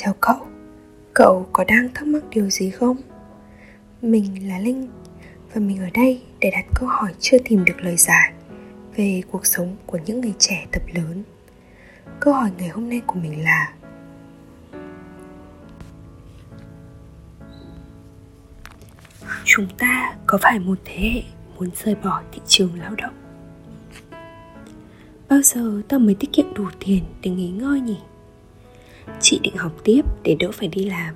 Chào cậu, cậu có đang thắc mắc điều gì không? Mình là Linh và mình ở đây để đặt câu hỏi chưa tìm được lời giải về cuộc sống của những người trẻ tập lớn. Câu hỏi ngày hôm nay của mình là Chúng ta có phải một thế hệ muốn rời bỏ thị trường lao động? Bao giờ ta mới tiết kiệm đủ tiền để nghỉ ngơi nhỉ? Chị định học tiếp để đỡ phải đi làm.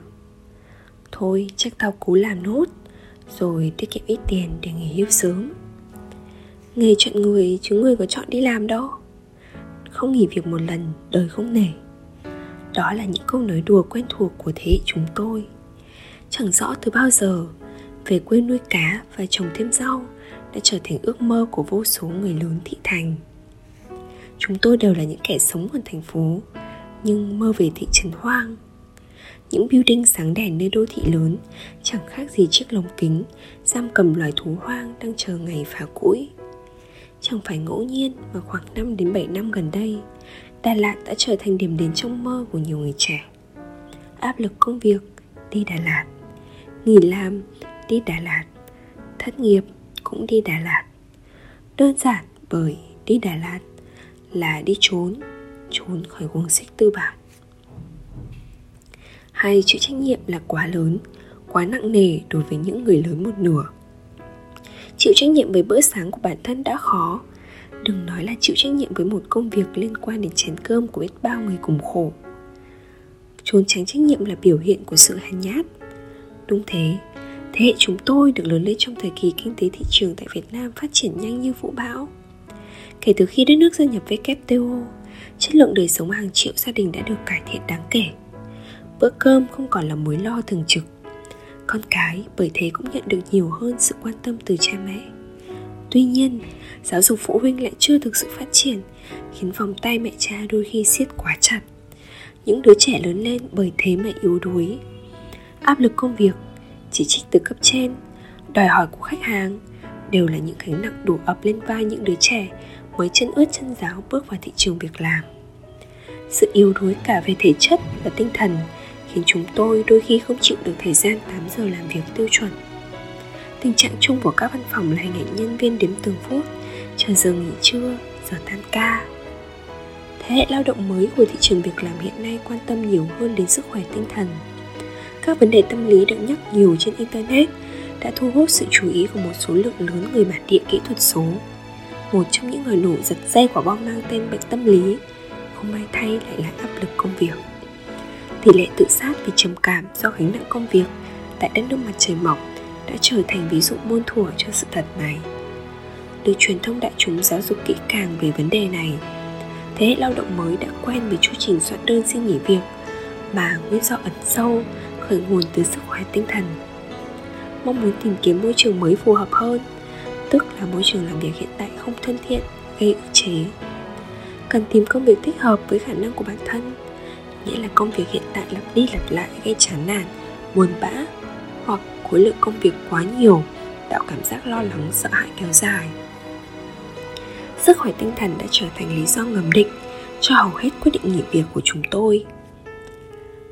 Thôi, chắc tao cú làm nốt, Rồi tiết kiệm ít tiền để nghỉ hưu sớm. Nghề chọn người chứ người có chọn đi làm đâu Không nghỉ việc một lần, đời không nể. Đó là những câu nói đùa quen thuộc của thế hệ chúng tôi. Chẳng rõ từ bao giờ, Về quê nuôi cá và trồng thêm rau Đã trở thành ước mơ của vô số người lớn thị thành. Chúng tôi đều là những kẻ sống ở thành phố nhưng mơ về thị trấn hoang. Những building sáng đèn nơi đô thị lớn, chẳng khác gì chiếc lồng kính, giam cầm loài thú hoang đang chờ ngày phá cũi. Chẳng phải ngẫu nhiên mà khoảng 5 đến 7 năm gần đây, Đà Lạt đã trở thành điểm đến trong mơ của nhiều người trẻ. Áp lực công việc, đi Đà Lạt. Nghỉ làm, đi Đà Lạt. Thất nghiệp, cũng đi Đà Lạt. Đơn giản bởi đi Đà Lạt là đi trốn trốn khỏi guồng xích tư bản. Hai chịu trách nhiệm là quá lớn, quá nặng nề đối với những người lớn một nửa. Chịu trách nhiệm với bữa sáng của bản thân đã khó. Đừng nói là chịu trách nhiệm với một công việc liên quan đến chén cơm của biết bao người cùng khổ. Trốn tránh trách nhiệm là biểu hiện của sự hèn nhát. Đúng thế thế hệ chúng tôi được lớn lên trong thời kỳ kinh tế thị trường tại việt nam phát triển nhanh như vũ bão. Kể từ khi đất nước gia nhập wto chất lượng đời sống hàng triệu gia đình đã được cải thiện đáng kể. Bữa cơm không còn là mối lo thường trực. Con cái bởi thế cũng nhận được nhiều hơn sự quan tâm từ cha mẹ. Tuy nhiên, giáo dục phụ huynh lại chưa thực sự phát triển, khiến vòng tay mẹ cha đôi khi siết quá chặt. Những đứa trẻ lớn lên bởi thế mà yếu đuối. Áp lực công việc, chỉ trích từ cấp trên, đòi hỏi của khách hàng đều là những gánh nặng đổ ập lên vai những đứa trẻ mới chân ướt chân giáo bước vào thị trường việc làm sự yếu đuối cả về thể chất và tinh thần khiến chúng tôi đôi khi không chịu được thời gian 8 giờ làm việc tiêu chuẩn. Tình trạng chung của các văn phòng là hình ảnh nhân viên đếm từng phút, chờ giờ nghỉ trưa, giờ tan ca. Thế hệ lao động mới của thị trường việc làm hiện nay quan tâm nhiều hơn đến sức khỏe tinh thần. Các vấn đề tâm lý được nhắc nhiều trên Internet đã thu hút sự chú ý của một số lượng lớn người bản địa kỹ thuật số. Một trong những người nổi giật dây quả bom mang tên bệnh tâm lý không may thay lại là áp lực công việc. Tỷ lệ tự sát vì trầm cảm do gánh nặng công việc tại đất nước mặt trời mọc đã trở thành ví dụ muôn thuở cho sự thật này. Được truyền thông đại chúng giáo dục kỹ càng về vấn đề này, thế hệ lao động mới đã quen với chu trình soạn đơn xin nghỉ việc mà nguyên do ẩn sâu, khởi nguồn từ sức khỏe tinh thần. Mong muốn tìm kiếm môi trường mới phù hợp hơn, tức là môi trường làm việc hiện tại không thân thiện, gây ức chế cần tìm công việc thích hợp với khả năng của bản thân. Nghĩa là công việc hiện tại lặp đi lặp lại gây chán nản buồn bã hoặc khối lượng công việc quá nhiều tạo cảm giác lo lắng sợ hãi kéo dài. Sức khỏe tinh thần đã trở thành lý do ngầm định cho hầu hết quyết định nghỉ việc của chúng tôi.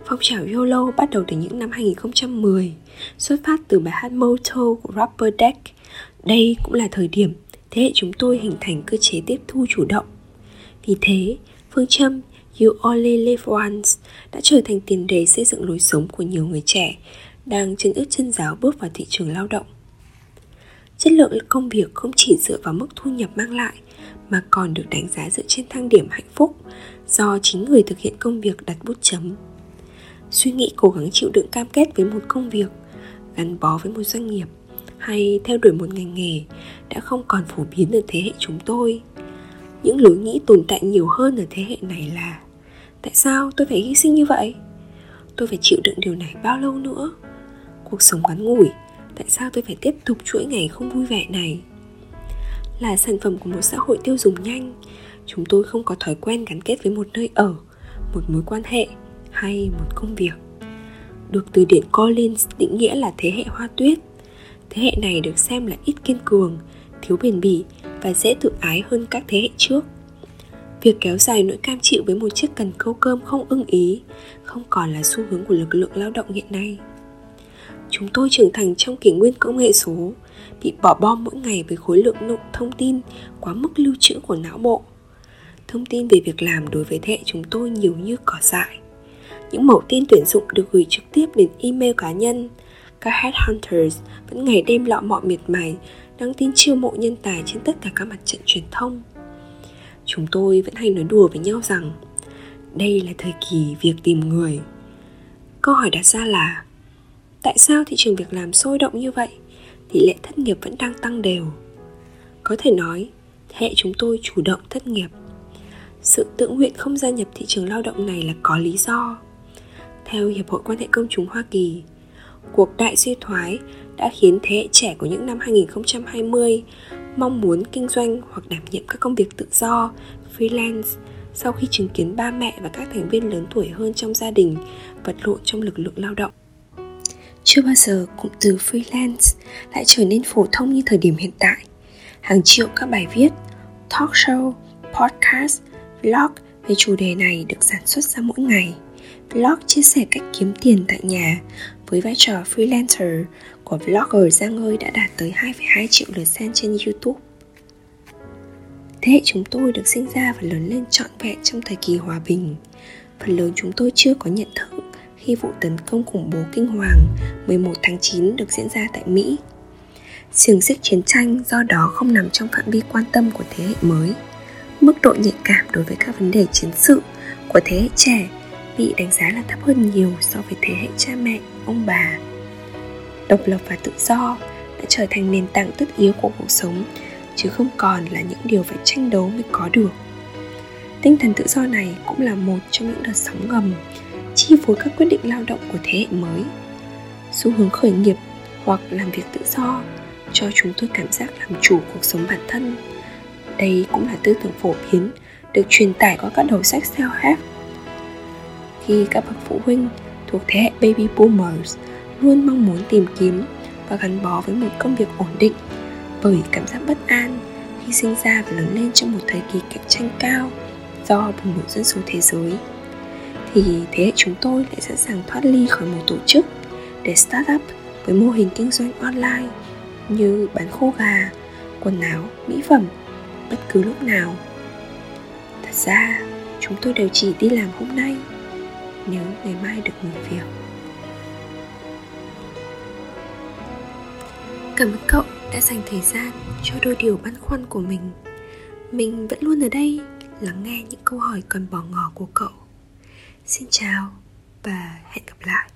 Phong trào YOLO bắt đầu từ những năm 2010, xuất phát từ bài hát Moto của rapper Deck. Đây cũng là thời điểm thế hệ chúng tôi hình thành cơ chế tiếp thu chủ động vì thế, phương châm You Only Live Once đã trở thành tiền đề xây dựng lối sống của nhiều người trẻ đang chân ướt chân giáo bước vào thị trường lao động. Chất lượng công việc không chỉ dựa vào mức thu nhập mang lại mà còn được đánh giá dựa trên thang điểm hạnh phúc do chính người thực hiện công việc đặt bút chấm. Suy nghĩ cố gắng chịu đựng cam kết với một công việc, gắn bó với một doanh nghiệp hay theo đuổi một ngành nghề đã không còn phổ biến ở thế hệ chúng tôi những lối nghĩ tồn tại nhiều hơn ở thế hệ này là, tại sao tôi phải hy sinh như vậy? Tôi phải chịu đựng điều này bao lâu nữa? Cuộc sống ngắn ngủi, tại sao tôi phải tiếp tục chuỗi ngày không vui vẻ này? Là sản phẩm của một xã hội tiêu dùng nhanh, chúng tôi không có thói quen gắn kết với một nơi ở, một mối quan hệ hay một công việc. Được từ điển collins định nghĩa là thế hệ hoa tuyết. Thế hệ này được xem là ít kiên cường, thiếu bền bỉ và dễ tự ái hơn các thế hệ trước Việc kéo dài nỗi cam chịu với một chiếc cần câu cơm không ưng ý không còn là xu hướng của lực lượng lao động hiện nay. Chúng tôi trưởng thành trong kỷ nguyên công nghệ số, bị bỏ bom mỗi ngày với khối lượng nội thông tin quá mức lưu trữ của não bộ. Thông tin về việc làm đối với thế hệ chúng tôi nhiều như cỏ dại. Những mẫu tin tuyển dụng được gửi trực tiếp đến email cá nhân. Các headhunters vẫn ngày đêm lọ mọ miệt mài đăng tin chiêu mộ nhân tài trên tất cả các mặt trận truyền thông. Chúng tôi vẫn hay nói đùa với nhau rằng đây là thời kỳ việc tìm người. Câu hỏi đặt ra là tại sao thị trường việc làm sôi động như vậy? Tỷ lệ thất nghiệp vẫn đang tăng đều. Có thể nói, thế hệ chúng tôi chủ động thất nghiệp. Sự tự nguyện không gia nhập thị trường lao động này là có lý do. Theo Hiệp hội Quan hệ Công chúng Hoa Kỳ, cuộc đại suy thoái đã khiến thế hệ trẻ của những năm 2020 mong muốn kinh doanh hoặc đảm nhiệm các công việc tự do, freelance sau khi chứng kiến ba mẹ và các thành viên lớn tuổi hơn trong gia đình vật lộn trong lực lượng lao động. Chưa bao giờ cụm từ freelance lại trở nên phổ thông như thời điểm hiện tại. Hàng triệu các bài viết, talk show, podcast, blog về chủ đề này được sản xuất ra mỗi ngày. Blog chia sẻ cách kiếm tiền tại nhà với vai trò freelancer của vlogger Giang ơi đã đạt tới 2,2 triệu lượt xem trên YouTube. Thế hệ chúng tôi được sinh ra và lớn lên trọn vẹn trong thời kỳ hòa bình. Phần lớn chúng tôi chưa có nhận thức khi vụ tấn công khủng bố kinh hoàng 11 tháng 9 được diễn ra tại Mỹ. Xiềng xích chiến tranh do đó không nằm trong phạm vi quan tâm của thế hệ mới. Mức độ nhạy cảm đối với các vấn đề chiến sự của thế hệ trẻ bị đánh giá là thấp hơn nhiều so với thế hệ cha mẹ, ông bà. Độc lập và tự do đã trở thành nền tảng tất yếu của cuộc sống chứ không còn là những điều phải tranh đấu mới có được. Tinh thần tự do này cũng là một trong những đợt sóng ngầm chi phối các quyết định lao động của thế hệ mới. Xu hướng khởi nghiệp hoặc làm việc tự do cho chúng tôi cảm giác làm chủ cuộc sống bản thân. Đây cũng là tư tưởng phổ biến được truyền tải qua các đầu sách self-help khi các bậc phụ huynh thuộc thế hệ baby boomers luôn mong muốn tìm kiếm và gắn bó với một công việc ổn định bởi cảm giác bất an khi sinh ra và lớn lên trong một thời kỳ cạnh tranh cao do bùng nổ dân số thế giới thì thế hệ chúng tôi lại sẵn sàng thoát ly khỏi một tổ chức để start up với mô hình kinh doanh online như bán khô gà, quần áo, mỹ phẩm bất cứ lúc nào. Thật ra, chúng tôi đều chỉ đi làm hôm nay nếu ngày mai được nghỉ việc. Cảm ơn cậu đã dành thời gian cho đôi điều băn khoăn của mình. Mình vẫn luôn ở đây lắng nghe những câu hỏi còn bỏ ngỏ của cậu. Xin chào và hẹn gặp lại.